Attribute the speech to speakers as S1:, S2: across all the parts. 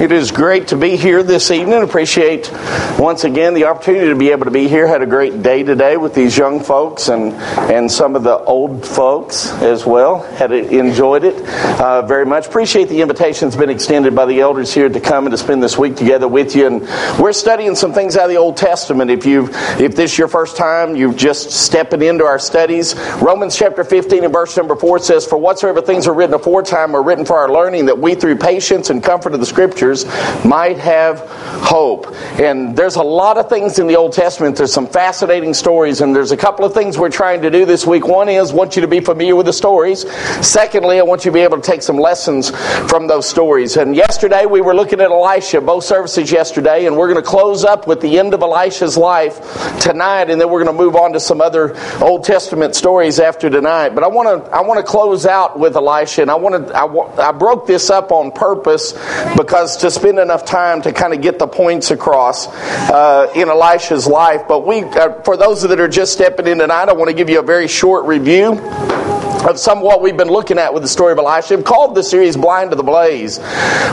S1: It is great to be here this evening. Appreciate once again the opportunity to be able to be here. Had a great day today with these young folks and and some of the old folks as well. Had enjoyed it uh, very much. Appreciate the invitation that's been extended by the elders here to come and to spend this week together with you. And we're studying some things out of the Old Testament. If you if this is your first time, you're just stepping into our studies. Romans chapter 15 and verse number four says, "For whatsoever things are written aforetime are written for our learning, that we through patience and comfort of the Scriptures." Scriptures might have hope. And there's a lot of things in the Old Testament. There's some fascinating stories, and there's a couple of things we're trying to do this week. One is, want you to be familiar with the stories. Secondly, I want you to be able to take some lessons from those stories. And yesterday we were looking at Elisha, both services yesterday, and we're going to close up with the end of Elisha's life tonight, and then we're going to move on to some other Old Testament stories after tonight. But I want to I want to close out with Elisha, and I want to I, I broke this up on purpose because to spend enough time to kind of get the points across uh, in Elisha's life. But we, uh, for those that are just stepping in tonight, I want to give you a very short review of some what we've been looking at with the story of Elisha. Called the series Blind to the Blaze,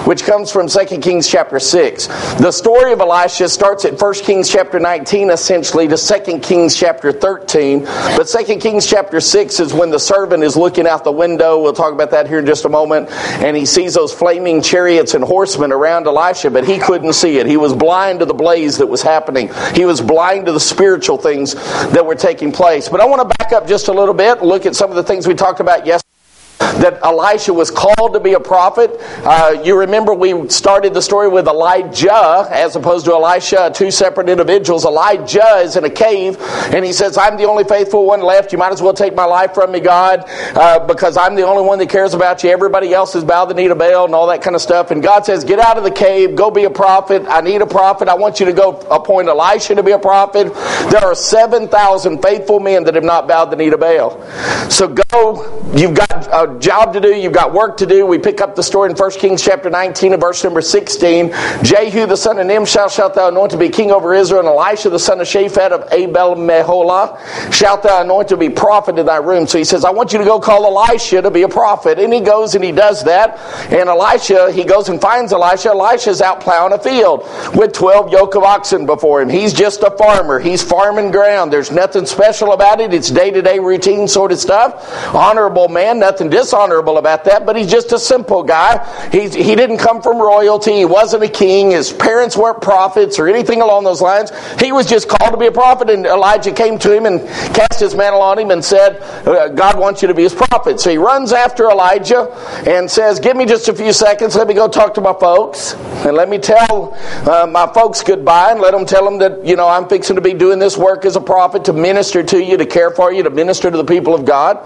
S1: which comes from 2 Kings chapter 6. The story of Elisha starts at 1 Kings chapter 19 essentially to 2 Kings chapter 13. But 2 Kings chapter 6 is when the servant is looking out the window. We'll talk about that here in just a moment. And he sees those flaming chariots and horsemen around Elisha, but he couldn't see it. He was blind to the blaze that was happening. He was blind to the spiritual things that were taking place. But I want to back up just a little bit, look at some of the things we talked about yesterday that Elisha was called to be a prophet. Uh, you remember we started the story with Elijah as opposed to Elisha, two separate individuals. Elijah is in a cave and he says, I'm the only faithful one left. You might as well take my life from me, God, uh, because I'm the only one that cares about you. Everybody else is bowed the knee to Baal and all that kind of stuff. And God says, Get out of the cave, go be a prophet. I need a prophet. I want you to go appoint Elisha to be a prophet. There are 7,000 faithful men that have not bowed the knee to Baal. So go, you've got job to do, you've got work to do. We pick up the story in 1 Kings chapter 19 and verse number 16. Jehu the son of Nimshi shalt thou anoint to be king over Israel, and Elisha the son of Shaphat of Abel Meholah shalt thou anoint to be prophet in thy room. So he says, I want you to go call Elisha to be a prophet. And he goes and he does that. And Elisha, he goes and finds Elisha. Elisha's out plowing a field with 12 yoke of oxen before him. He's just a farmer. He's farming ground. There's nothing special about it. It's day to day routine sort of stuff. Honorable man, nothing dishonorable about that, but he's just a simple guy. He, he didn't come from royalty. He wasn't a king. His parents weren't prophets or anything along those lines. He was just called to be a prophet, and Elijah came to him and cast his mantle on him and said, uh, God wants you to be his prophet. So he runs after Elijah and says, Give me just a few seconds. Let me go talk to my folks and let me tell uh, my folks goodbye and let them tell them that, you know, I'm fixing to be doing this work as a prophet to minister to you, to care for you, to minister to the people of God.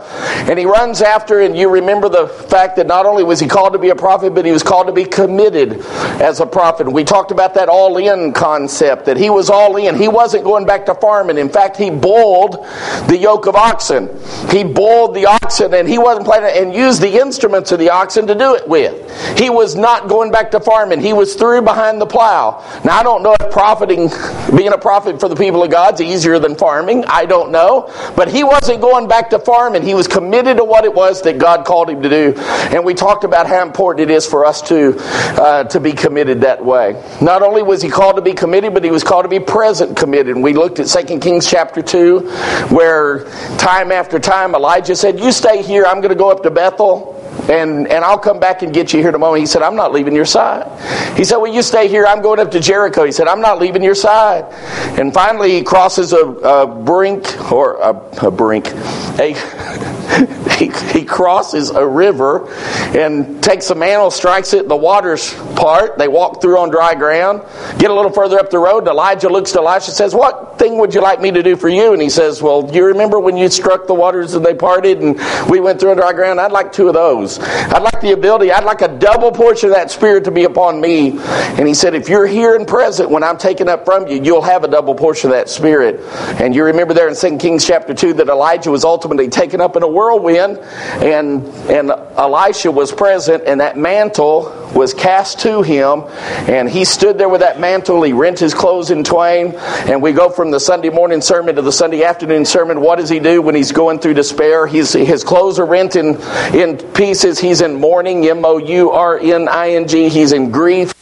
S1: And he runs after, and you remember the fact that not only was he called to be a prophet, but he was called to be committed as a prophet. We talked about that all in concept, that he was all in. He wasn't going back to farming. In fact, he boiled the yoke of oxen. He boiled the oxen and he wasn't planning and used the instruments of the oxen to do it with. He was not going back to farming. He was through behind the plow. Now, I don't know if profiting, being a prophet for the people of God's easier than farming. I don't know. But he wasn't going back to farming. He was committed to what it was that God called him to do. And we talked about how important it is for us to, uh, to be committed that way. Not only was he called to be committed, but he was called to be present committed. And we looked at 2 Kings chapter 2, where time after time Elijah said, You stay here, I'm going to go up to Bethel and, and I'll come back and get you here in a moment. He said, I'm not leaving your side. He said, Well, you stay here. I'm going up to Jericho. He said, I'm not leaving your side. And finally, he crosses a, a brink, or a, a brink, a, he, he crosses a river and takes a mantle, strikes it, the waters part. They walk through on dry ground. Get a little further up the road, Elijah looks to Elisha and says, What thing would you like me to do for you? And he says, Well, do you remember when you struck the waters and they parted and we went through on dry ground? I'd like two of those. I'd like the ability, I'd like a double portion of that Spirit to be upon me. And he said, If you're here and present when I'm taken up from you, you'll have a double portion of that Spirit. And you remember there in 2 Kings chapter 2 that Elijah was ultimately taken up in a whirlwind, and, and Elisha was present, and that mantle was cast to him, and he stood there with that mantle. He rent his clothes in twain, and we go from the Sunday morning sermon to the Sunday afternoon sermon. What does he do when he's going through despair? He's, his clothes are rent in, in pieces. He's in mourning, M O U R N I N G. He's in grief.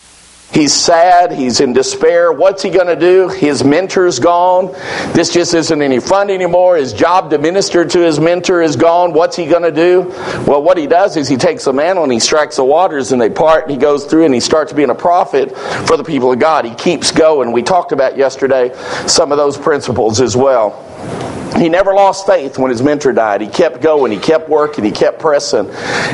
S1: He's sad. He's in despair. What's he going to do? His mentor's gone. This just isn't any fun anymore. His job to minister to his mentor is gone. What's he going to do? Well, what he does is he takes a mantle and he strikes the waters and they part and he goes through and he starts being a prophet for the people of God. He keeps going. We talked about yesterday some of those principles as well. He never lost faith when his mentor died. He kept going, he kept working, he kept pressing.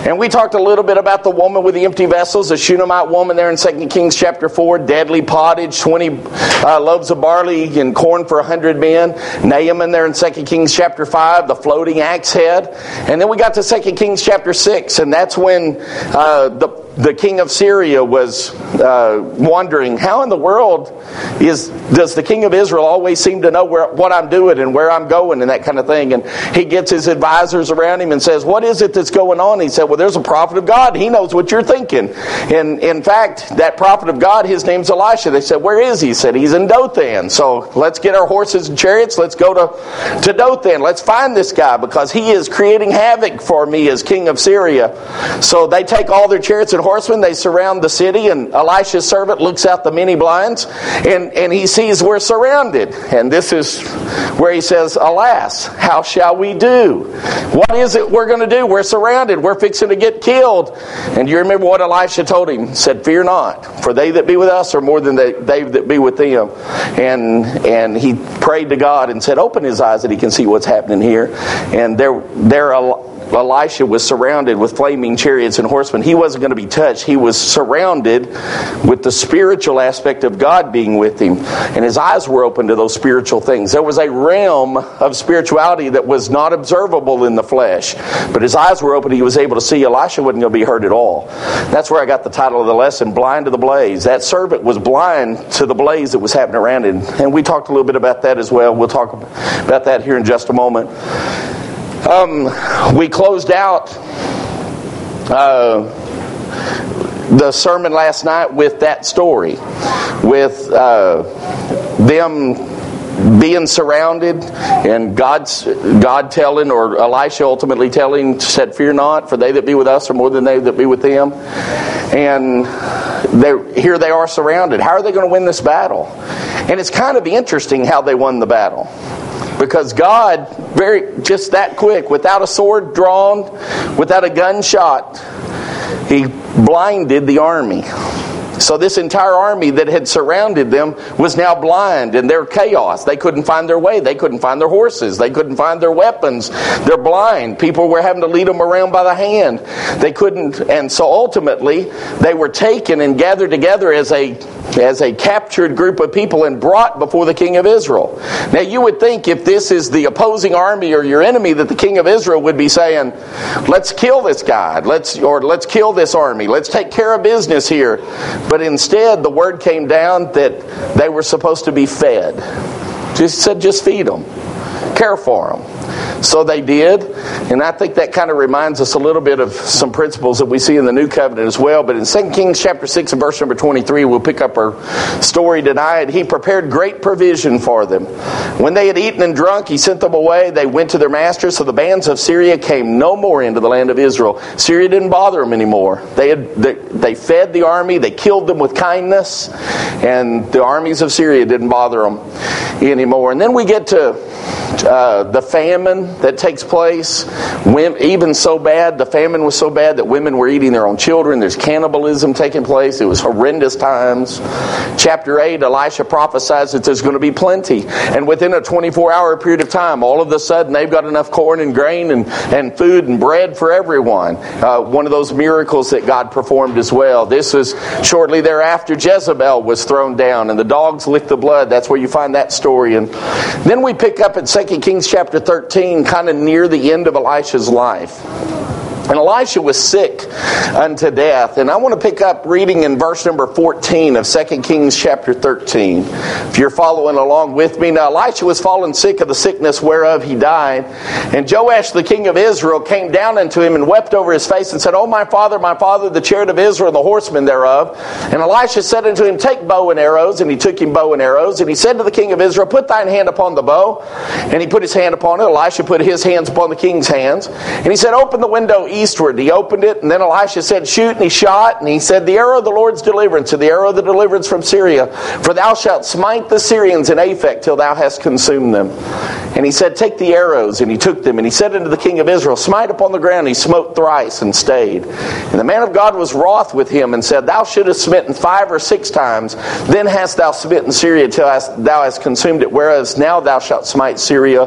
S1: And we talked a little bit about the woman with the empty vessels, the Shunammite woman there in 2 Kings chapter 4, deadly pottage, 20 uh, loaves of barley and corn for 100 men. Naaman there in 2 Kings chapter 5, the floating axe head. And then we got to 2 Kings chapter 6, and that's when uh, the the king of Syria was uh, wondering, how in the world is does the king of Israel always seem to know where, what I'm doing and where I'm going and that kind of thing? And he gets his advisors around him and says, "What is it that's going on?" He said, "Well, there's a prophet of God. He knows what you're thinking." And in fact, that prophet of God, his name's Elisha. They said, "Where is he?" He said, "He's in Dothan." So let's get our horses and chariots. Let's go to to Dothan. Let's find this guy because he is creating havoc for me as king of Syria. So they take all their chariots and horsemen, they surround the city, and Elisha's servant looks out the many blinds, and, and he sees we're surrounded. And this is where he says, Alas, how shall we do? What is it we're going to do? We're surrounded. We're fixing to get killed. And you remember what Elisha told him? He said, Fear not, for they that be with us are more than they, they that be with them. And, and he prayed to God and said, Open his eyes that he can see what's happening here. And there, there Elisha was surrounded with flaming chariots and horsemen. He wasn't going to be touched. He was surrounded with the spiritual aspect of God being with him. And his eyes were open to those spiritual things. There was a realm of spirituality that was not observable in the flesh. But his eyes were open. He was able to see Elisha wasn't going to be hurt at all. That's where I got the title of the lesson, Blind to the Blaze. That servant was blind to the blaze that was happening around him. And we talked a little bit about that as well. We'll talk about that here in just a moment. Um, we closed out uh, the sermon last night with that story, with uh, them being surrounded and God's God telling or Elisha ultimately telling said fear not for they that be with us are more than they that be with them. And they here they are surrounded. How are they going to win this battle? And it's kind of interesting how they won the battle because God, very just that quick, without a sword drawn, without a gunshot, He blinded the army. So this entire army that had surrounded them was now blind and they're chaos. They couldn't find their way. They couldn't find their horses. They couldn't find their weapons. They're blind. People were having to lead them around by the hand. They couldn't, and so ultimately they were taken and gathered together as a as a captured group of people and brought before the king of Israel. Now you would think if this is the opposing army or your enemy that the king of Israel would be saying, "Let's kill this guy. Let's or let's kill this army. Let's take care of business here." But instead, the word came down that they were supposed to be fed. Just said, just feed them, care for them. So they did. And I think that kind of reminds us a little bit of some principles that we see in the New Covenant as well. But in 2 Kings chapter 6 and verse number 23, we'll pick up our story tonight. He prepared great provision for them. When they had eaten and drunk, he sent them away. They went to their masters. So the bands of Syria came no more into the land of Israel. Syria didn't bother them anymore. They, had, they, they fed the army. They killed them with kindness. And the armies of Syria didn't bother them anymore. And then we get to uh, the famine that takes place. even so bad, the famine was so bad that women were eating their own children. There's cannibalism taking place. It was horrendous times. Chapter 8, Elisha prophesies that there's going to be plenty. And within a 24 hour period of time, all of a sudden, they've got enough corn and grain and, and food and bread for everyone. Uh, one of those miracles that God performed as well. This is shortly thereafter, Jezebel was thrown down and the dogs licked the blood. That's where you find that story. And then we pick up in 2 Kings chapter 13, kind of near the end of Elisha's life. And Elisha was sick unto death. And I want to pick up reading in verse number 14 of 2 Kings chapter 13. If you're following along with me. Now, Elisha was fallen sick of the sickness whereof he died. And Joash, the king of Israel, came down unto him and wept over his face and said, Oh, my father, my father, the chariot of Israel, and the horsemen thereof. And Elisha said unto him, Take bow and arrows. And he took him bow and arrows. And he said to the king of Israel, Put thine hand upon the bow. And he put his hand upon it. Elisha put his hands upon the king's hands. And he said, Open the window eastward. He opened it, and then Elisha said, Shoot, and he shot, and he said, The arrow of the Lord's deliverance, and the arrow of the deliverance from Syria. For thou shalt smite the Syrians in Aphek till thou hast consumed them. And he said, Take the arrows, and he took them, and he said unto the king of Israel, Smite upon the ground. He smote thrice and stayed. And the man of God was wroth with him, and said, Thou shouldst smitten five or six times, then hast thou smitten Syria till thou hast consumed it, whereas now thou shalt smite Syria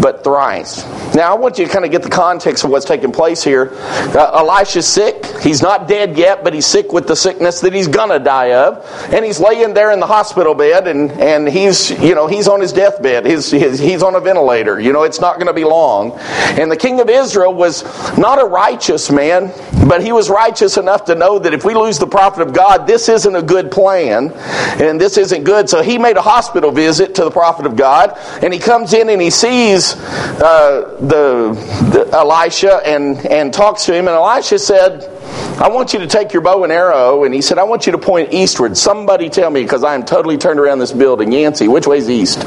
S1: but thrice. Now, I want you to kind of get the context of what's taking place here. Uh, Elisha's sick. He's not dead yet, but he's sick with the sickness that he's going to die of. And he's laying there in the hospital bed, and, and he's, you know, he's on his deathbed. His, his, he's on a ventilator. You know, it's not going to be long. And the king of Israel was not a righteous man, but he was righteous enough to know that if we lose the prophet of God, this isn't a good plan, and this isn't good. So he made a hospital visit to the prophet of God, and he comes in and he sees uh, the, the Elisha and, and talks to him. And Elisha said, I want you to take your bow and arrow. And he said, I want you to point eastward. Somebody tell me, because I am totally turned around this building. Yancey, which way's east?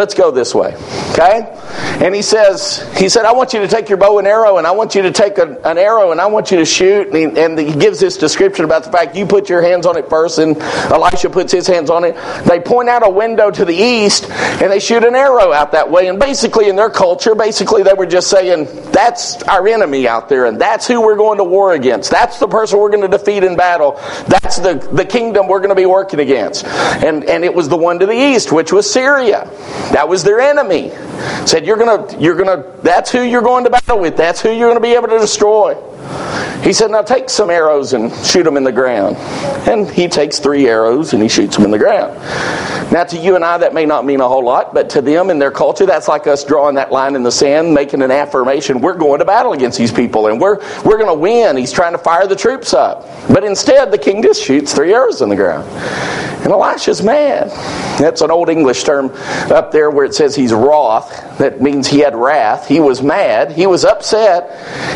S1: Let's go this way. Okay? And he says, he said, I want you to take your bow and arrow, and I want you to take a, an arrow, and I want you to shoot. And he, and he, gives this description about the fact you put your hands on it first, and Elisha puts his hands on it. They point out a window to the east, and they shoot an arrow out that way. And basically, in their culture, basically they were just saying, that's our enemy out there, and that's who we're going to war against. That's the person we're going to defeat in battle. That's the, the kingdom we're going to be working against. And, and it was the one to the east, which was Syria. That was their enemy. Said, you're gonna, you're gonna, that's who you're going to battle with. That's who you're going to be able to destroy. He said, Now take some arrows and shoot them in the ground. And he takes three arrows and he shoots them in the ground. Now, to you and I, that may not mean a whole lot, but to them in their culture, that's like us drawing that line in the sand, making an affirmation. We're going to battle against these people and we're, we're going to win. He's trying to fire the troops up. But instead, the king just shoots three arrows in the ground. And Elisha's mad. That's an old English term up there where it says he's wroth. That means he had wrath. He was mad. He was upset.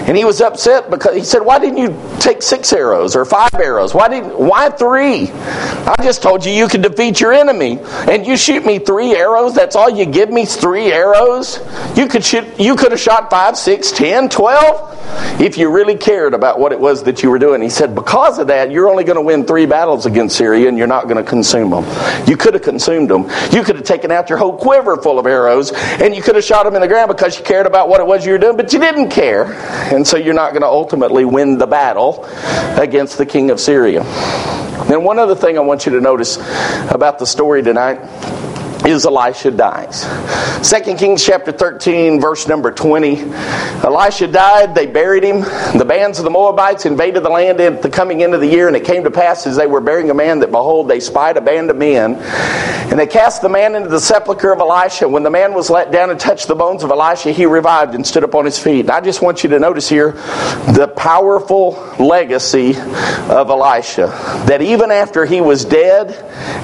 S1: And he was upset because he said, Why didn't you take six arrows or five arrows? Why didn't why three? I just told you you could defeat your enemy. And you shoot me three arrows, that's all you give me three arrows? You could shoot you could have shot five, six, ten, twelve if you really cared about what it was that you were doing. He said, Because of that, you're only going to win three battles against Syria and you're not going to consume them. You could have consumed them. You could have taken out your whole quiver full of arrows and you could have shot them in the ground because you cared about what it was you were doing, but you didn't care. And so you're not going to ultimately win the battle against the king of Syria. And one other thing I want you to notice about the story tonight is Elisha dies. 2 Kings chapter 13, verse number 20. Elisha died, they buried him. The bands of the Moabites invaded the land at the coming end of the year, and it came to pass as they were burying a man that behold, they spied a band of men. And they cast the man into the sepulchre of Elisha. When the man was let down and touched the bones of Elisha, he revived and stood up on his feet. And I just want you to notice here the powerful legacy of Elisha. That even after he was dead,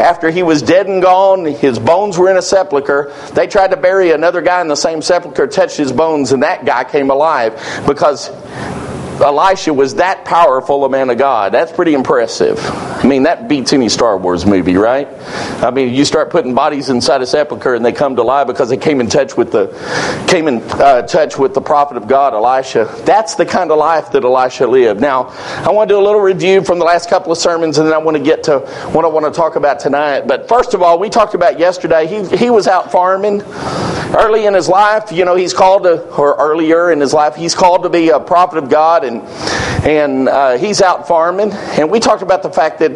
S1: after he was dead and gone, his bones bones were in a sepulcher. They tried to bury another guy in the same sepulcher, touched his bones, and that guy came alive because Elisha was that powerful a man of God. That's pretty impressive. I mean, that beats any Star Wars movie, right? I mean, you start putting bodies inside a sepulcher and they come to life because they came in touch with the came in uh, touch with the prophet of God, Elisha. That's the kind of life that Elisha lived. Now, I want to do a little review from the last couple of sermons, and then I want to get to what I want to talk about tonight. But first of all, we talked about yesterday. He he was out farming early in his life. You know, he's called to, or earlier in his life, he's called to be a prophet of God and and uh, he's out farming. And we talked about the fact that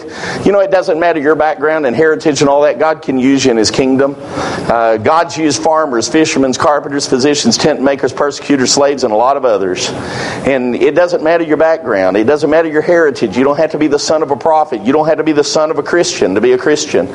S1: you know it doesn't matter your background and heritage and all that. God can use you in His kingdom. Uh, God's used farmers, fishermen, carpenters, physicians, tent makers, persecutors, slaves, and a lot of others. And it doesn't matter your background. It doesn't matter your heritage. You don't have to be the son of a prophet. You don't have to be the son of a Christian to be a Christian.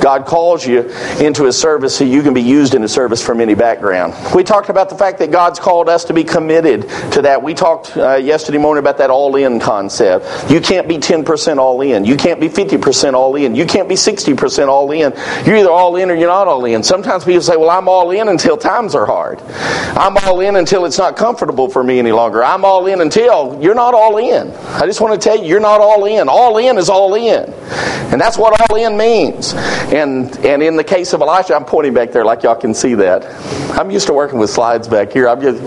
S1: God calls you into His service so you can be used in His service from any background. We talked about the fact that God's called us to be committed to that. We talked uh, yesterday morning about that all in concept. You can't be 10% all in. You can't be 50% all in. You can't be 60% all in. You're either all in or you're not all in. Sometimes people say, Well, I'm all in until times are hard. I'm all in until it's not comfortable for me any longer. I'm all in until you're not all in. I just want to tell you, you're not all in. All in is all in. And that's what all in means. And, and in the case of Elisha, I'm pointing back there like y'all can see that. I'm used to working with slides back here. I'm just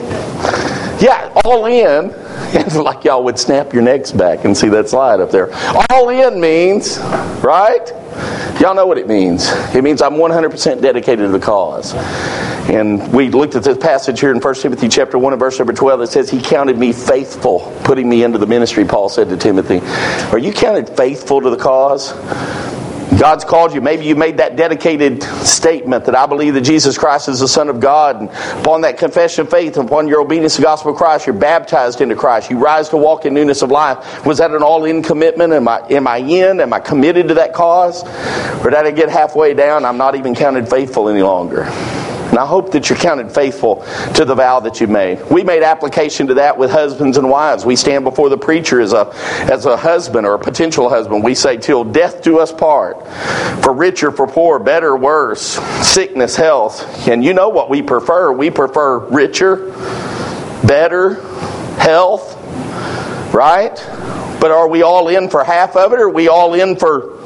S1: Yeah, all in. It's like y'all would snap your necks back and see that slide up there. All in means, right? Y'all know what it means. It means I'm 100% dedicated to the cause. And we looked at this passage here in 1 Timothy chapter 1 and verse number 12 that says, He counted me faithful, putting me into the ministry, Paul said to Timothy. Are you counted faithful to the cause? God's called you. Maybe you made that dedicated statement that I believe that Jesus Christ is the Son of God. And upon that confession of faith, upon your obedience to the gospel of Christ, you're baptized into Christ. You rise to walk in newness of life. Was that an all in commitment? Am I, am I in? Am I committed to that cause? Or did I get halfway down? I'm not even counted faithful any longer. And I hope that you're counted faithful to the vow that you made. We made application to that with husbands and wives. We stand before the preacher as a, as a husband or a potential husband. We say, till death do us part. For richer, for poor, better, worse, sickness, health. And you know what we prefer. We prefer richer, better, health, right? But are we all in for half of it or are we all in for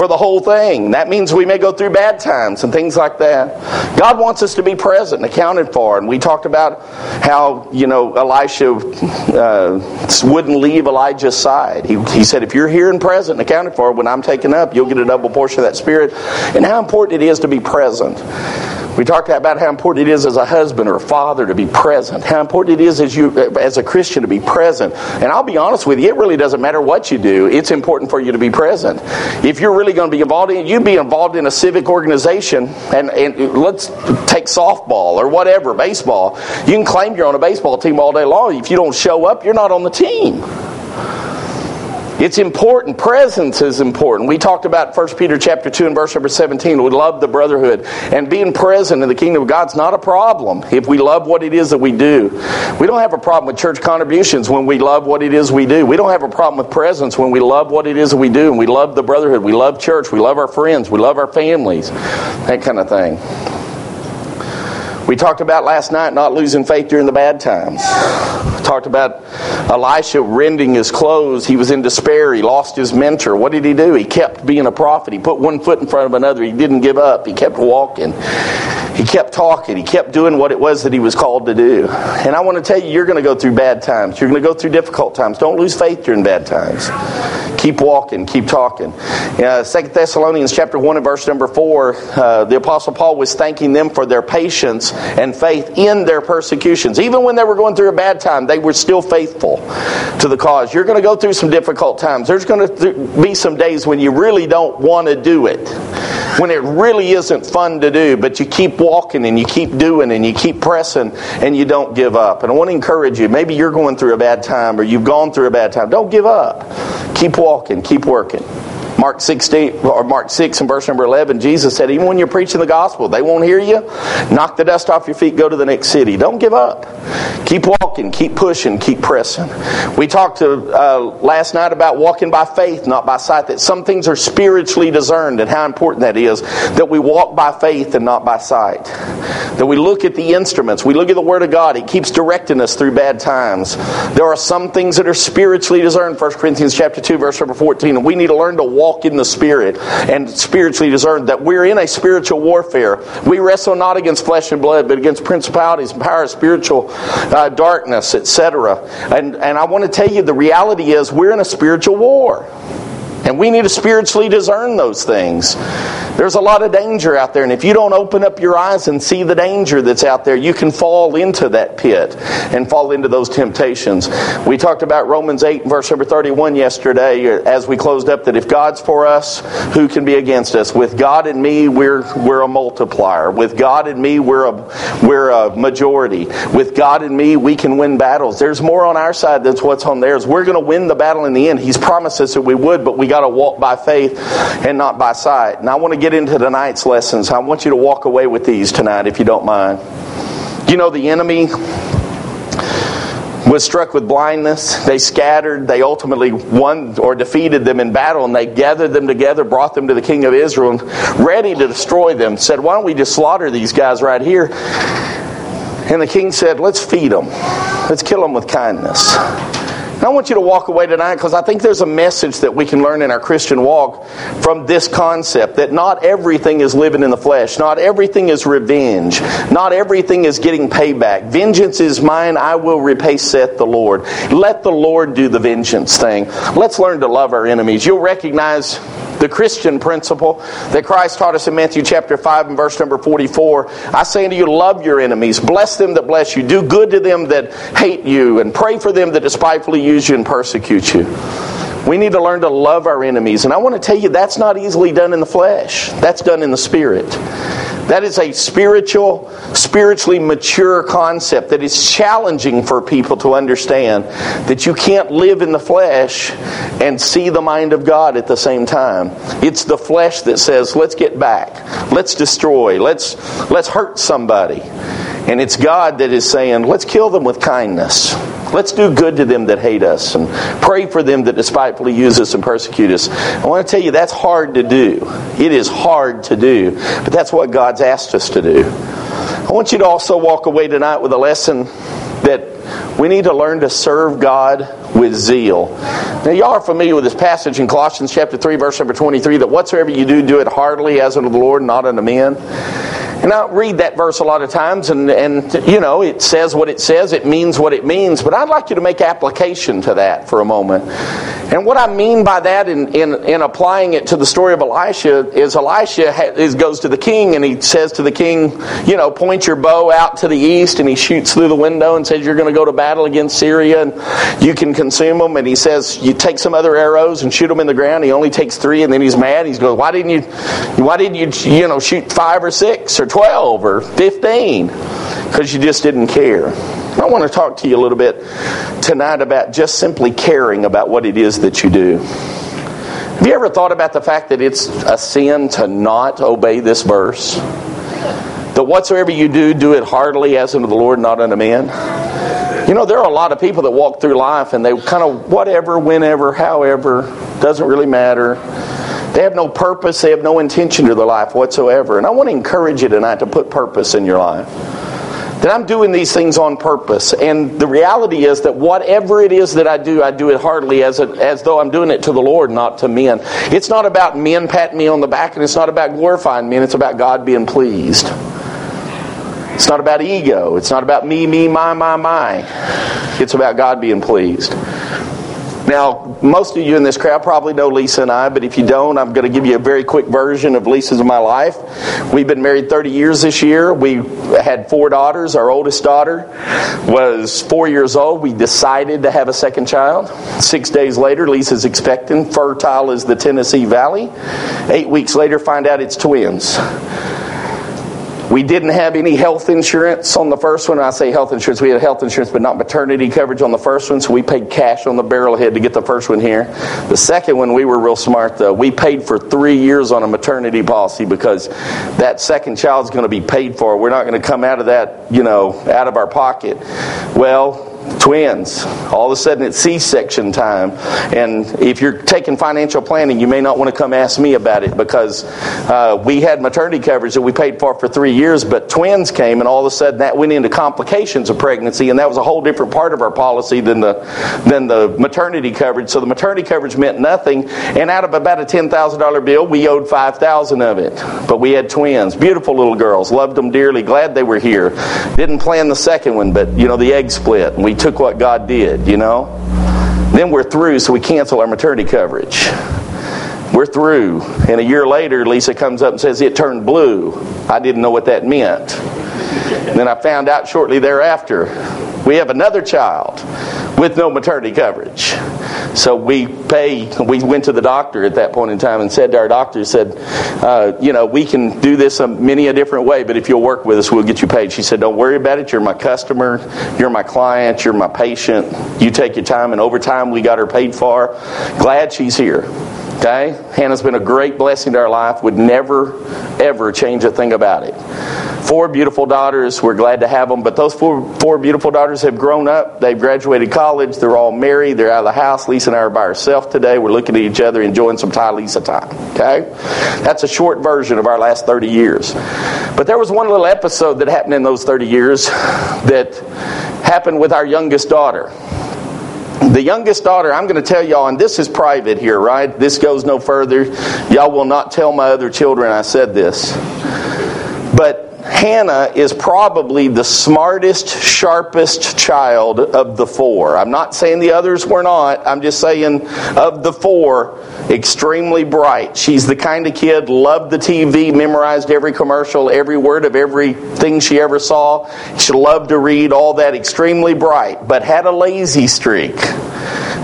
S1: for the whole thing. That means we may go through bad times and things like that. God wants us to be present and accounted for. And we talked about how, you know, Elisha uh, wouldn't leave Elijah's side. He, he said, if you're here and present and accounted for, when I'm taken up, you'll get a double portion of that spirit. And how important it is to be present. We talked about how important it is as a husband or a father to be present. How important it is as you as a Christian to be present. And I'll be honest with you, it really doesn't matter what you do. It's important for you to be present. If you're really going to be involved in you'd be involved in a civic organization and, and let's take softball or whatever, baseball. You can claim you're on a baseball team all day long. If you don't show up, you're not on the team. It's important. Presence is important. We talked about 1 Peter chapter 2 and verse number 17. We love the brotherhood. And being present in the kingdom of God's not a problem if we love what it is that we do. We don't have a problem with church contributions when we love what it is we do. We don't have a problem with presence when we love what it is that we do and we love the brotherhood. We love church. We love our friends. We love our families. That kind of thing. We talked about last night not losing faith during the bad times. We talked about Elisha rending his clothes. He was in despair. He lost his mentor. What did he do? He kept being a prophet. He put one foot in front of another. He didn't give up. He kept walking. He kept talking. He kept doing what it was that he was called to do. And I want to tell you, you're going to go through bad times. You're going to go through difficult times. Don't lose faith during bad times. Keep walking. Keep talking. Uh, 2 Thessalonians chapter 1 and verse number 4, uh, the Apostle Paul was thanking them for their patience and faith in their persecutions. Even when they were going through a bad time, they were still faithful to the cause. You're going to go through some difficult times. There's going to be some days when you really don't want to do it, when it really isn't fun to do, but you keep walking and you keep doing and you keep pressing and you don't give up. And I want to encourage you maybe you're going through a bad time or you've gone through a bad time. Don't give up. Keep walking, keep working. Mark 16 or Mark 6 and verse number 11, Jesus said, even when you're preaching the gospel, they won't hear you. Knock the dust off your feet, go to the next city. Don't give up. Keep walking, keep pushing, keep pressing. We talked to, uh, last night about walking by faith, not by sight. That some things are spiritually discerned, and how important that is. That we walk by faith and not by sight. That we look at the instruments, we look at the Word of God. It keeps directing us through bad times. There are some things that are spiritually discerned. 1 Corinthians chapter 2, verse number 14, and we need to learn to walk walk in the Spirit and spiritually discern that we're in a spiritual warfare. We wrestle not against flesh and blood, but against principalities and powers, spiritual uh, darkness, etc. And, and I want to tell you the reality is we're in a spiritual war. And we need to spiritually discern those things. There's a lot of danger out there, and if you don't open up your eyes and see the danger that's out there, you can fall into that pit and fall into those temptations. We talked about Romans 8, verse number 31 yesterday as we closed up that if God's for us, who can be against us? With God and me, we're, we're a multiplier. With God and me, we're a, we're a majority. With God and me, we can win battles. There's more on our side than what's on theirs. We're going to win the battle in the end. He's promised us that we would, but we got to walk by faith and not by sight. And I want to get into tonight's lessons. I want you to walk away with these tonight, if you don't mind. You know, the enemy was struck with blindness. They scattered. They ultimately won or defeated them in battle, and they gathered them together, brought them to the king of Israel, ready to destroy them. Said, Why don't we just slaughter these guys right here? And the king said, Let's feed them. Let's kill them with kindness. And I want you to walk away tonight because I think there's a message that we can learn in our Christian walk from this concept that not everything is living in the flesh, not everything is revenge, not everything is getting payback. Vengeance is mine, I will repay, saith the Lord. Let the Lord do the vengeance thing. Let's learn to love our enemies. You'll recognize the Christian principle that Christ taught us in Matthew chapter 5 and verse number 44. I say unto you, love your enemies, bless them that bless you, do good to them that hate you, and pray for them that despitefully use you and persecute you. We need to learn to love our enemies. And I want to tell you, that's not easily done in the flesh, that's done in the spirit. That is a spiritual, spiritually mature concept that is challenging for people to understand that you can't live in the flesh and see the mind of God at the same time. It's the flesh that says, let's get back, let's destroy, let's, let's hurt somebody. And it's God that is saying, let's kill them with kindness. Let's do good to them that hate us and pray for them that despitefully use us and persecute us. I want to tell you that's hard to do. It is hard to do, but that's what God's asked us to do. I want you to also walk away tonight with a lesson that we need to learn to serve God with zeal. Now, y'all are familiar with this passage in Colossians chapter 3, verse number 23 that whatsoever you do, do it heartily as unto the Lord, not unto men. And I read that verse a lot of times, and, and you know, it says what it says, it means what it means, but I'd like you to make application to that for a moment. And what I mean by that in, in, in applying it to the story of Elisha is Elisha ha, is, goes to the king and he says to the king, you know, point your bow out to the east, and he shoots through the window and says, You're going to go to battle against Syria and you can consume them. And he says, You take some other arrows and shoot them in the ground. He only takes three, and then he's mad. He's going, Why didn't you, why didn't you, you know, shoot five or six or 12 or 15 because you just didn't care. I want to talk to you a little bit tonight about just simply caring about what it is that you do. Have you ever thought about the fact that it's a sin to not obey this verse? That whatsoever you do, do it heartily as unto the Lord, not unto men? You know, there are a lot of people that walk through life and they kind of whatever, whenever, however, doesn't really matter. They have no purpose, they have no intention to their life whatsoever. And I want to encourage you tonight to put purpose in your life. That I'm doing these things on purpose. And the reality is that whatever it is that I do, I do it heartily as, a, as though I'm doing it to the Lord, not to men. It's not about men patting me on the back, and it's not about glorifying men, it's about God being pleased. It's not about ego. It's not about me, me, my, my, my. It's about God being pleased. Now, most of you in this crowd probably know Lisa and I, but if you don't, I'm going to give you a very quick version of Lisa's my life. We've been married 30 years this year. We had four daughters. Our oldest daughter was four years old. We decided to have a second child. Six days later, Lisa's expecting, fertile as the Tennessee Valley. Eight weeks later, find out it's twins. We didn't have any health insurance on the first one. I say health insurance, we had health insurance, but not maternity coverage on the first one, so we paid cash on the barrelhead to get the first one here. The second one, we were real smart though. We paid for three years on a maternity policy because that second child's going to be paid for. We're not going to come out of that, you know, out of our pocket. Well, twins. All of a sudden it's C-section time. And if you're taking financial planning, you may not want to come ask me about it because uh, we had maternity coverage that we paid for for three years, but twins came and all of a sudden that went into complications of pregnancy and that was a whole different part of our policy than the, than the maternity coverage. So the maternity coverage meant nothing. And out of about a $10,000 bill, we owed 5000 of it. But we had twins. Beautiful little girls. Loved them dearly. Glad they were here. Didn't plan the second one, but you know, the egg split. And we took what God did, you know? Then we're through, so we cancel our maternity coverage. We're through. And a year later, Lisa comes up and says, It turned blue. I didn't know what that meant. And then I found out shortly thereafter, we have another child with no maternity coverage. So we pay, we went to the doctor at that point in time and said to our doctor, said, uh, you know, we can do this a, many a different way, but if you'll work with us, we'll get you paid. She said, don't worry about it. You're my customer. You're my client. You're my patient. You take your time. And over time, we got her paid for. Glad she's here. Okay? Hannah's been a great blessing to our life. Would never, ever change a thing about it. Four beautiful daughters. We're glad to have them. But those four, four beautiful daughters have grown up. They've graduated college. They're all married. They're out of the house. Lisa and I are by ourselves today. We're looking at each other, enjoying some Ty Lisa time. Okay? That's a short version of our last 30 years. But there was one little episode that happened in those 30 years that happened with our youngest daughter. The youngest daughter, I'm going to tell y'all, and this is private here, right? This goes no further. Y'all will not tell my other children I said this. But Hannah is probably the smartest, sharpest child of the four. I'm not saying the others were not. I'm just saying of the four, extremely bright. She's the kind of kid, loved the TV, memorized every commercial, every word of everything she ever saw. She loved to read, all that, extremely bright, but had a lazy streak.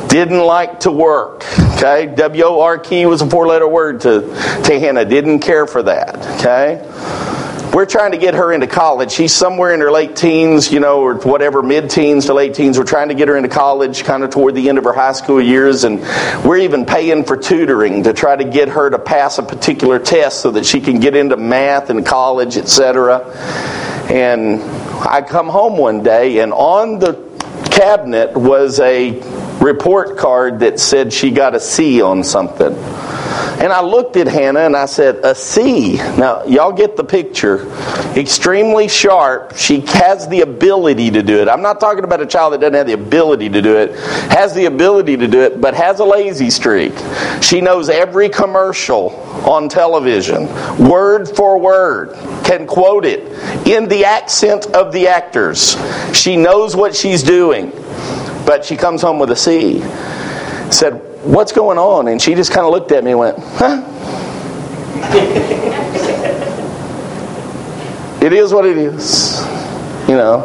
S1: Didn't like to work. Okay? W O R K was a four letter word to, to Hannah. Didn't care for that. Okay? We're trying to get her into college. She's somewhere in her late teens, you know, or whatever, mid teens to late teens. We're trying to get her into college kind of toward the end of her high school years. And we're even paying for tutoring to try to get her to pass a particular test so that she can get into math and college, etc. And I come home one day, and on the cabinet was a report card that said she got a C on something. And I looked at Hannah and I said, A C. Now, y'all get the picture. Extremely sharp. She has the ability to do it. I'm not talking about a child that doesn't have the ability to do it, has the ability to do it, but has a lazy streak. She knows every commercial on television, word for word, can quote it in the accent of the actors. She knows what she's doing, but she comes home with a C. Said, What's going on? And she just kind of looked at me and went, Huh? it is what it is. You know.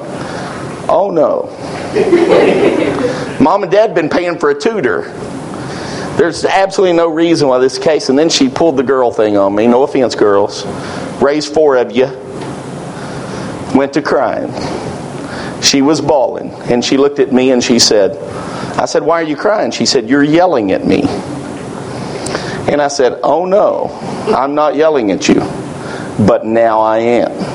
S1: Oh no. Mom and dad been paying for a tutor. There's absolutely no reason why this case. And then she pulled the girl thing on me. No offense, girls. Raised four of you. Went to crying. She was bawling. And she looked at me and she said, I said, Why are you crying? She said, You're yelling at me. And I said, Oh no, I'm not yelling at you, but now I am.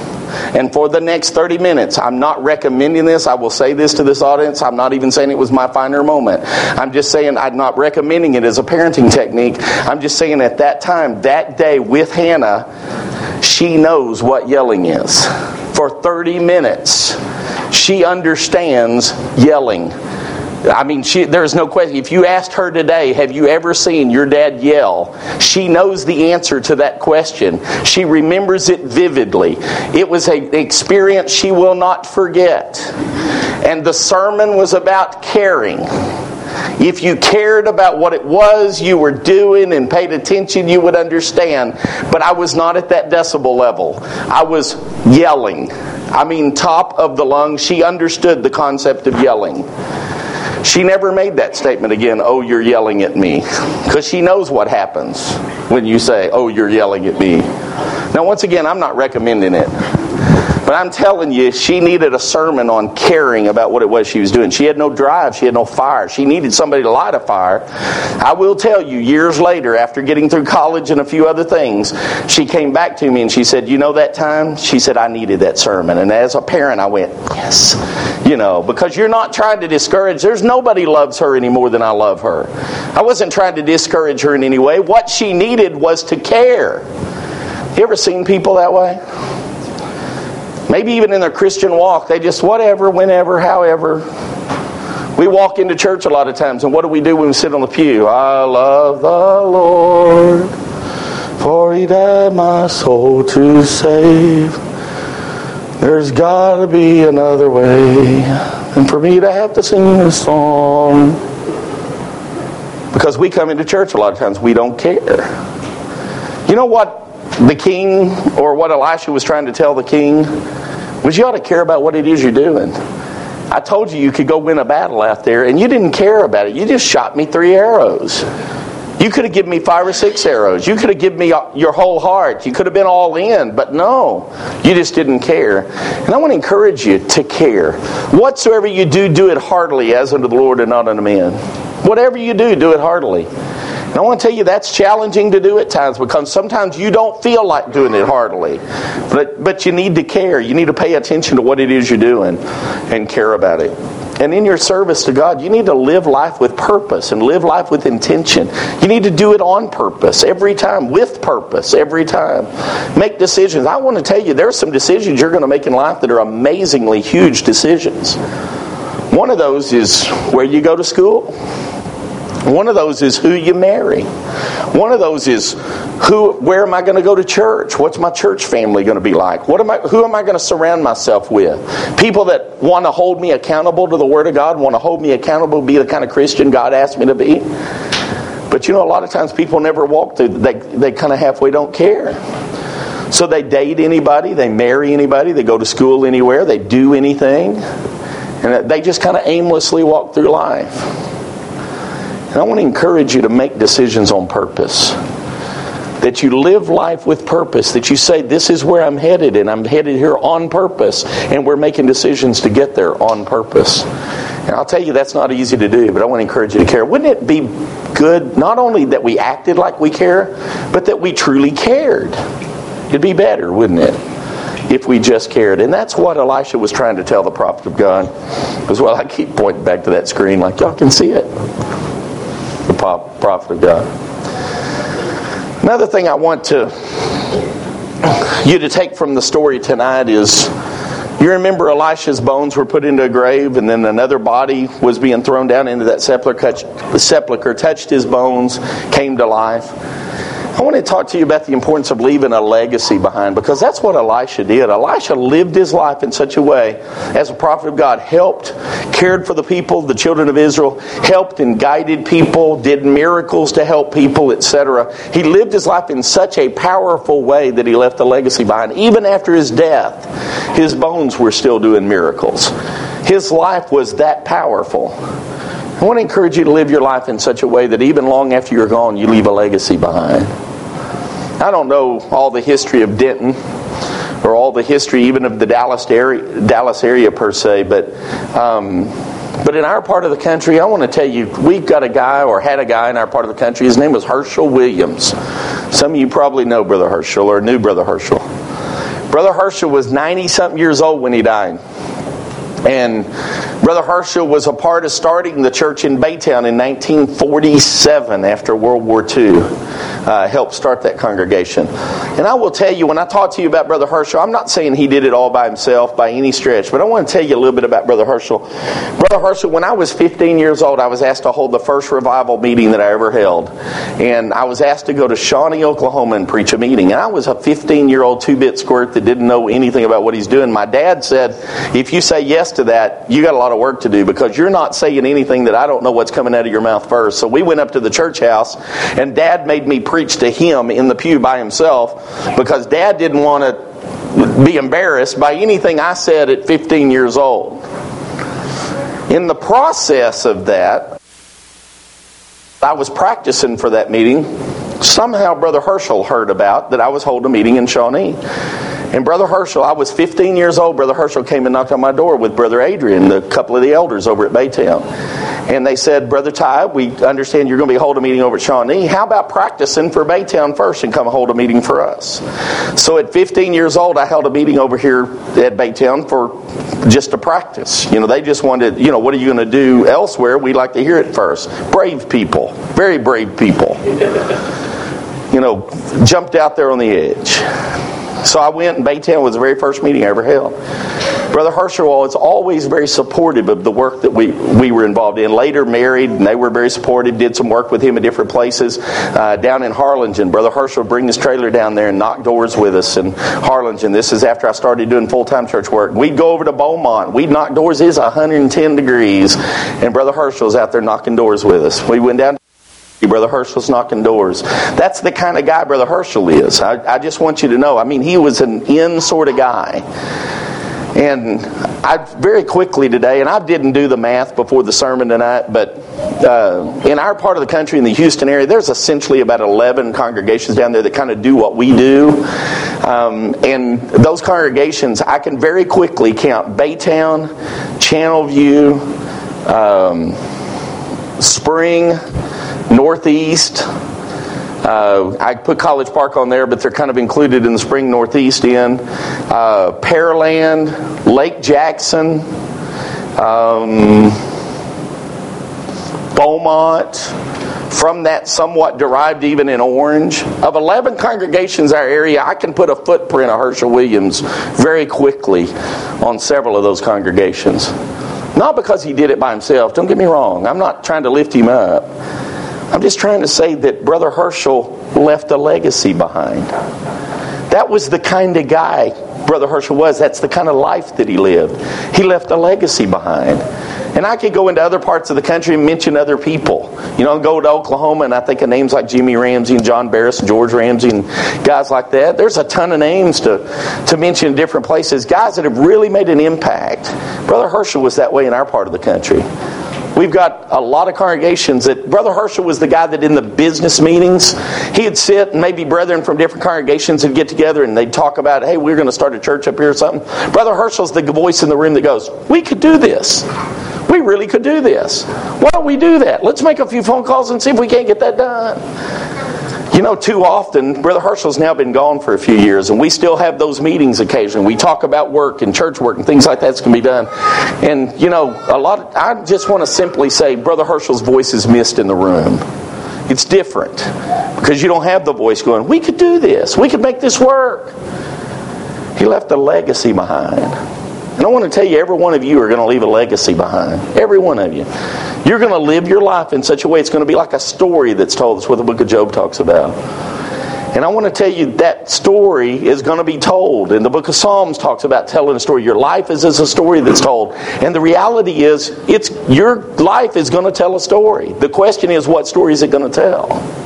S1: And for the next 30 minutes, I'm not recommending this. I will say this to this audience. I'm not even saying it was my finer moment. I'm just saying I'm not recommending it as a parenting technique. I'm just saying at that time, that day with Hannah, she knows what yelling is. For 30 minutes, she understands yelling I mean, she, there's no question. If you asked her today, have you ever seen your dad yell? She knows the answer to that question. She remembers it vividly. It was an experience she will not forget. And the sermon was about caring. If you cared about what it was you were doing and paid attention, you would understand. But I was not at that decibel level. I was yelling. I mean, top of the lungs. She understood the concept of yelling. She never made that statement again, oh, you're yelling at me. Because she knows what happens when you say, oh, you're yelling at me. Now, once again, I'm not recommending it. But I'm telling you, she needed a sermon on caring about what it was she was doing. She had no drive, she had no fire. She needed somebody to light a fire. I will tell you, years later, after getting through college and a few other things, she came back to me and she said, You know that time? She said, I needed that sermon. And as a parent, I went, Yes. You know, because you're not trying to discourage. There's nobody loves her any more than I love her. I wasn't trying to discourage her in any way. What she needed was to care. You ever seen people that way? Maybe even in their Christian walk, they just whatever, whenever, however. We walk into church a lot of times, and what do we do when we sit on the pew? I love the Lord, for He died my soul to save. There's got to be another way than for me to have to sing this song. Because we come into church a lot of times, we don't care. You know what the king, or what Elisha was trying to tell the king, was you ought to care about what it is you're doing. I told you you could go win a battle out there, and you didn't care about it. You just shot me three arrows. You could have given me five or six arrows. You could have given me uh, your whole heart. You could have been all in, but no, you just didn't care. And I want to encourage you to care. Whatsoever you do, do it heartily as unto the Lord and not unto men. Whatever you do, do it heartily. And I want to tell you that's challenging to do at times because sometimes you don't feel like doing it heartily. But, but you need to care. You need to pay attention to what it is you're doing and care about it. And in your service to God, you need to live life with purpose and live life with intention. You need to do it on purpose every time, with purpose every time. Make decisions. I want to tell you, there are some decisions you're going to make in life that are amazingly huge decisions. One One of those is where you go to school. One of those is who you marry. One of those is who where am I going to go to church? What's my church family going to be like? What am I who am I going to surround myself with? People that want to hold me accountable to the word of God, want to hold me accountable be the kind of Christian God asked me to be. But you know a lot of times people never walk through they they kind of halfway don't care. So they date anybody, they marry anybody, they go to school anywhere, they do anything, and they just kind of aimlessly walk through life. And I want to encourage you to make decisions on purpose. That you live life with purpose, that you say, This is where I'm headed, and I'm headed here on purpose, and we're making decisions to get there on purpose. And I'll tell you, that's not easy to do, but I want to encourage you to care. Wouldn't it be good, not only that we acted like we care, but that we truly cared? It'd be better, wouldn't it? If we just cared. And that's what Elisha was trying to tell the prophet of God. As well, I keep pointing back to that screen like y'all can see it. Prophet of God. Another thing I want to you to take from the story tonight is you remember Elisha's bones were put into a grave, and then another body was being thrown down into that sepulcher touched his bones, came to life. I want to talk to you about the importance of leaving a legacy behind because that's what Elisha did. Elisha lived his life in such a way, as a prophet of God, helped, cared for the people, the children of Israel, helped and guided people, did miracles to help people, etc. He lived his life in such a powerful way that he left a legacy behind. Even after his death, his bones were still doing miracles. His life was that powerful. I want to encourage you to live your life in such a way that even long after you're gone, you leave a legacy behind. I don't know all the history of Denton or all the history even of the Dallas area, Dallas area per se, but um, but in our part of the country, I want to tell you, we've got a guy or had a guy in our part of the country. His name was Herschel Williams. Some of you probably know Brother Herschel or knew Brother Herschel. Brother Herschel was 90 something years old when he died. And Brother Herschel was a part of starting the church in Baytown in 1947 after World War II. Uh, start that congregation. And I will tell you, when I talk to you about Brother Herschel, I'm not saying he did it all by himself by any stretch, but I want to tell you a little bit about Brother Herschel. Brother Herschel, when I was 15 years old, I was asked to hold the first revival meeting that I ever held. And I was asked to go to Shawnee, Oklahoma and preach a meeting. And I was a 15 year old two bit squirt that didn't know anything about what he's doing. My dad said, if you say yes to that, you got a lot of work to do because you're not saying anything that I don't know what's coming out of your mouth first. So we went up to the church house, and Dad made me preach to him in the pew by himself because Dad didn't want to be embarrassed by anything I said at 15 years old. In the process of that, I was practicing for that meeting. Somehow, Brother Herschel heard about that I was holding a meeting in Shawnee. And Brother Herschel, I was 15 years old. Brother Herschel came and knocked on my door with Brother Adrian, the couple of the elders over at Baytown. And they said, Brother Ty, we understand you're going to be holding a meeting over at Shawnee. How about practicing for Baytown first and come hold a meeting for us? So at 15 years old, I held a meeting over here at Baytown for just to practice. You know, they just wanted, you know, what are you going to do elsewhere? We'd like to hear it first. Brave people, very brave people. You know, jumped out there on the edge. So I went, and Baytown was the very first meeting I ever held. Brother Herschel was always very supportive of the work that we, we were involved in. Later married, and they were very supportive, did some work with him at different places. Uh, down in Harlingen, Brother Herschel would bring his trailer down there and knock doors with us in Harlingen. This is after I started doing full time church work. We'd go over to Beaumont. We'd knock doors. It's 110 degrees, and Brother Herschel's out there knocking doors with us. We went down Brother Herschel's knocking doors. That's the kind of guy Brother Herschel is. I, I, just want you to know. I mean, he was an in sort of guy. And I very quickly today, and I didn't do the math before the sermon tonight, but uh, in our part of the country, in the Houston area, there's essentially about 11 congregations down there that kind of do what we do. Um, and those congregations, I can very quickly count Baytown, Channelview, um, Spring, Northeast. Uh, I put College Park on there, but they're kind of included in the Spring Northeast End. Uh, Pearland, Lake Jackson, um, Beaumont. From that, somewhat derived even in Orange. Of 11 congregations in our area, I can put a footprint of Herschel Williams very quickly on several of those congregations. Not because he did it by himself. Don't get me wrong. I'm not trying to lift him up. I'm just trying to say that Brother Herschel left a legacy behind. That was the kind of guy Brother Herschel was. That's the kind of life that he lived. He left a legacy behind. And I could go into other parts of the country and mention other people. You know, go to Oklahoma and I think of names like Jimmy Ramsey and John Barris and George Ramsey and guys like that. There's a ton of names to, to mention in different places. Guys that have really made an impact. Brother Herschel was that way in our part of the country. We've got a lot of congregations that Brother Herschel was the guy that in the business meetings, he'd sit and maybe brethren from different congregations would get together and they'd talk about, hey, we're going to start a church up here or something. Brother Herschel's the voice in the room that goes, we could do this. We really could do this. Why don't we do that? Let's make a few phone calls and see if we can't get that done. You know, too often, Brother Herschel's now been gone for a few years, and we still have those meetings occasionally. We talk about work and church work and things like that's going to be done. And, you know, a lot, of, I just want to simply say Brother Herschel's voice is missed in the room. It's different because you don't have the voice going, we could do this, we could make this work. He left a legacy behind. And I want to tell you, every one of you are going to leave a legacy behind. Every one of you. You're going to live your life in such a way it's going to be like a story that's told. That's what the book of Job talks about. And I want to tell you that story is going to be told. And the book of Psalms talks about telling a story. Your life is as a story that's told. And the reality is, it's your life is going to tell a story. The question is, what story is it going to tell?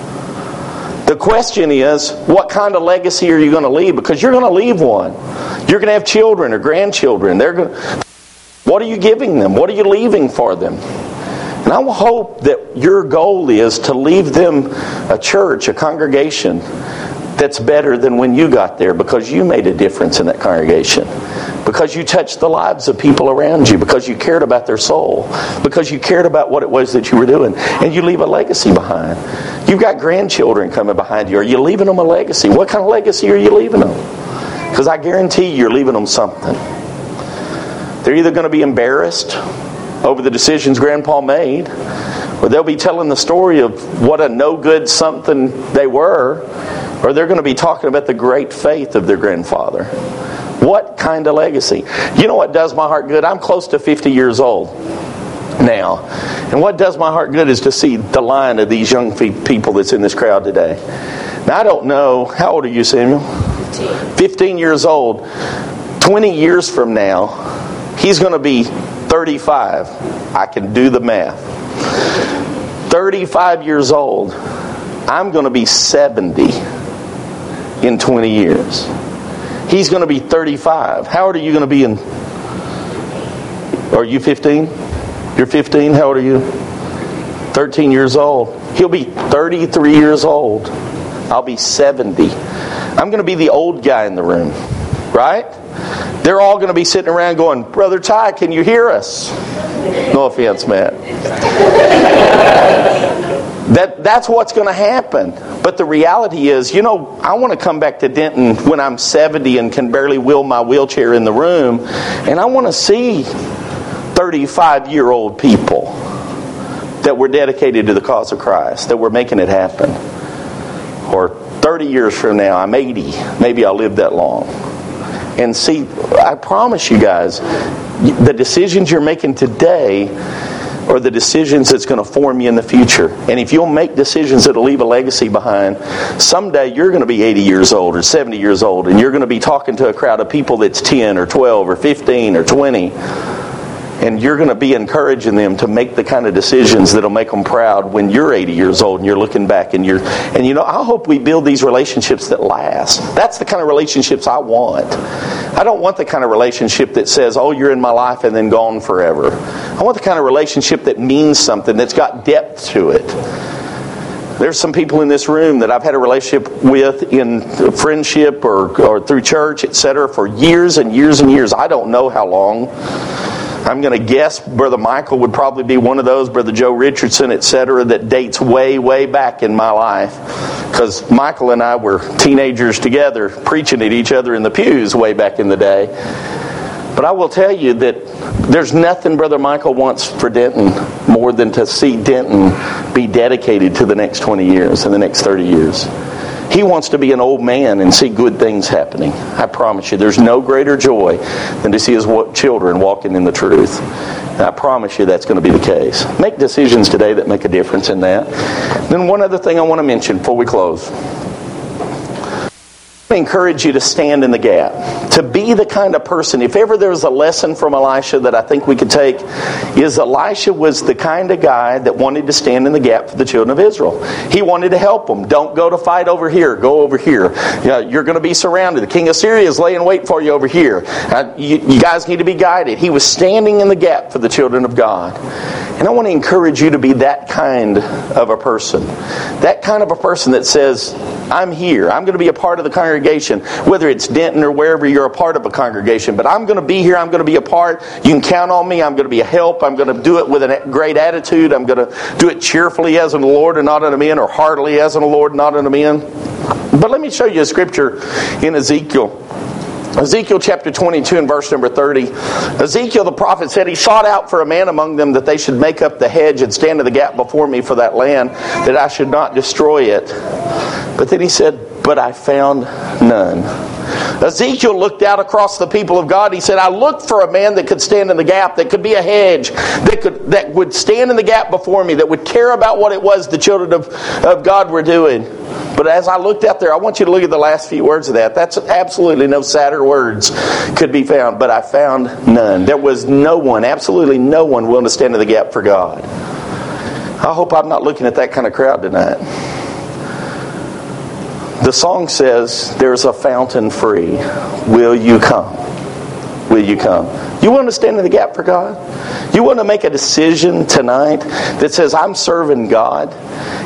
S1: The question is, what kind of legacy are you going to leave? Because you're going to leave one. You're going to have children or grandchildren. They're going to, what are you giving them? What are you leaving for them? And I hope that your goal is to leave them a church, a congregation that's better than when you got there because you made a difference in that congregation. Because you touched the lives of people around you, because you cared about their soul, because you cared about what it was that you were doing, and you leave a legacy behind. You've got grandchildren coming behind you. Are you leaving them a legacy? What kind of legacy are you leaving them? Because I guarantee you're leaving them something. They're either going to be embarrassed over the decisions Grandpa made, or they'll be telling the story of what a no good something they were, or they're going to be talking about the great faith of their grandfather. What kind of legacy? You know what does my heart good? I'm close to 50 years old now. And what does my heart good is to see the line of these young people that's in this crowd today. Now, I don't know, how old are you, Samuel? 15. 15 years old. 20 years from now, he's going to be 35. I can do the math. 35 years old. I'm going to be 70 in 20 years. He's going to be 35. How old are you going to be in? Are you 15? You're 15. How old are you? 13 years old. He'll be 33 years old. I'll be 70. I'm going to be the old guy in the room, right? They're all going to be sitting around going, Brother Ty, can you hear us? No offense, Matt. that, that's what's going to happen. But the reality is, you know, I want to come back to Denton when I'm 70 and can barely wheel my wheelchair in the room, and I want to see 35 year old people that were dedicated to the cause of Christ, that were making it happen. Or 30 years from now, I'm 80, maybe I'll live that long. And see, I promise you guys, the decisions you're making today are the decisions that's going to form you in the future. And if you'll make decisions that'll leave a legacy behind, someday you're going to be 80 years old or 70 years old, and you're going to be talking to a crowd of people that's 10 or 12 or 15 or 20 and you're going to be encouraging them to make the kind of decisions that'll make them proud when you're 80 years old and you're looking back and you're and you know i hope we build these relationships that last that's the kind of relationships i want i don't want the kind of relationship that says oh you're in my life and then gone forever i want the kind of relationship that means something that's got depth to it there's some people in this room that I've had a relationship with in friendship or, or through church, etc., for years and years and years. I don't know how long. I'm going to guess Brother Michael would probably be one of those, Brother Joe Richardson, etc., that dates way, way back in my life. Because Michael and I were teenagers together, preaching at each other in the pews way back in the day. But I will tell you that there's nothing Brother Michael wants for Denton more than to see Denton be dedicated to the next 20 years and the next 30 years. He wants to be an old man and see good things happening. I promise you, there's no greater joy than to see his children walking in the truth. I promise you that's going to be the case. Make decisions today that make a difference in that. Then, one other thing I want to mention before we close. I encourage you to stand in the gap. To be the kind of person, if ever there was a lesson from Elisha that I think we could take, is Elisha was the kind of guy that wanted to stand in the gap for the children of Israel. He wanted to help them. Don't go to fight over here, go over here. You're going to be surrounded. The king of Syria is laying wait for you over here. Uh, you, you guys need to be guided. He was standing in the gap for the children of God. And I want to encourage you to be that kind of a person. That kind of a person that says, I'm here. I'm going to be a part of the congregation, whether it's Denton or wherever you're a part of a congregation. But I'm going to be here. I'm going to be a part. You can count on me. I'm going to be a help. I'm going to do it with a great attitude. I'm going to do it cheerfully as in the Lord and not in unto men, or heartily as in the Lord and not unto men. But let me show you a scripture in Ezekiel. Ezekiel chapter 22 and verse number 30. Ezekiel the prophet said, He sought out for a man among them that they should make up the hedge and stand in the gap before me for that land, that I should not destroy it. But then he said, But I found none. Ezekiel looked out across the people of God. He said, I looked for a man that could stand in the gap, that could be a hedge, that, could, that would stand in the gap before me, that would care about what it was the children of, of God were doing. But as I looked out there, I want you to look at the last few words of that. That's absolutely no sadder words could be found, but I found none. There was no one, absolutely no one willing to stand in the gap for God. I hope I'm not looking at that kind of crowd tonight. The song says, There's a fountain free. Will you come? Will you come? You want to stand in the gap for God? You want to make a decision tonight that says, I'm serving God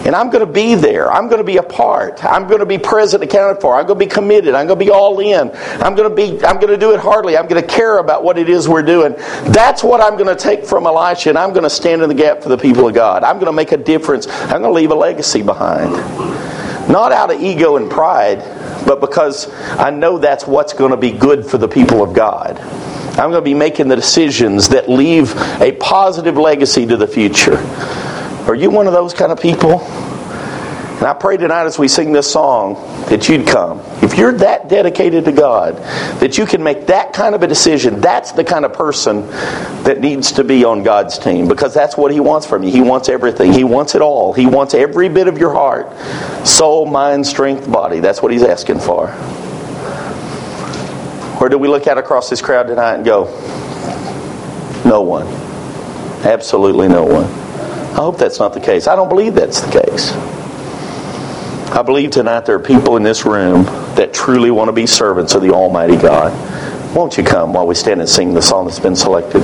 S1: and I'm going to be there. I'm going to be a part. I'm going to be present, accounted for. I'm going to be committed. I'm going to be all in. I'm going to be, I'm going to do it heartily. I'm going to care about what it is we're doing. That's what I'm going to take from Elisha and I'm going to stand in the gap for the people of God. I'm going to make a difference. I'm going to leave a legacy behind. Not out of ego and pride, but because I know that's what's going to be good for the people of God. I'm going to be making the decisions that leave a positive legacy to the future. Are you one of those kind of people? And I pray tonight as we sing this song that you'd come. If you're that dedicated to God, that you can make that kind of a decision, that's the kind of person that needs to be on God's team because that's what He wants from you. He wants everything, He wants it all. He wants every bit of your heart soul, mind, strength, body. That's what He's asking for. Or do we look out across this crowd tonight and go, no one? Absolutely no one. I hope that's not the case. I don't believe that's the case. I believe tonight there are people in this room that truly want to be servants of the Almighty God. Won't you come while we stand and sing the song that's been selected?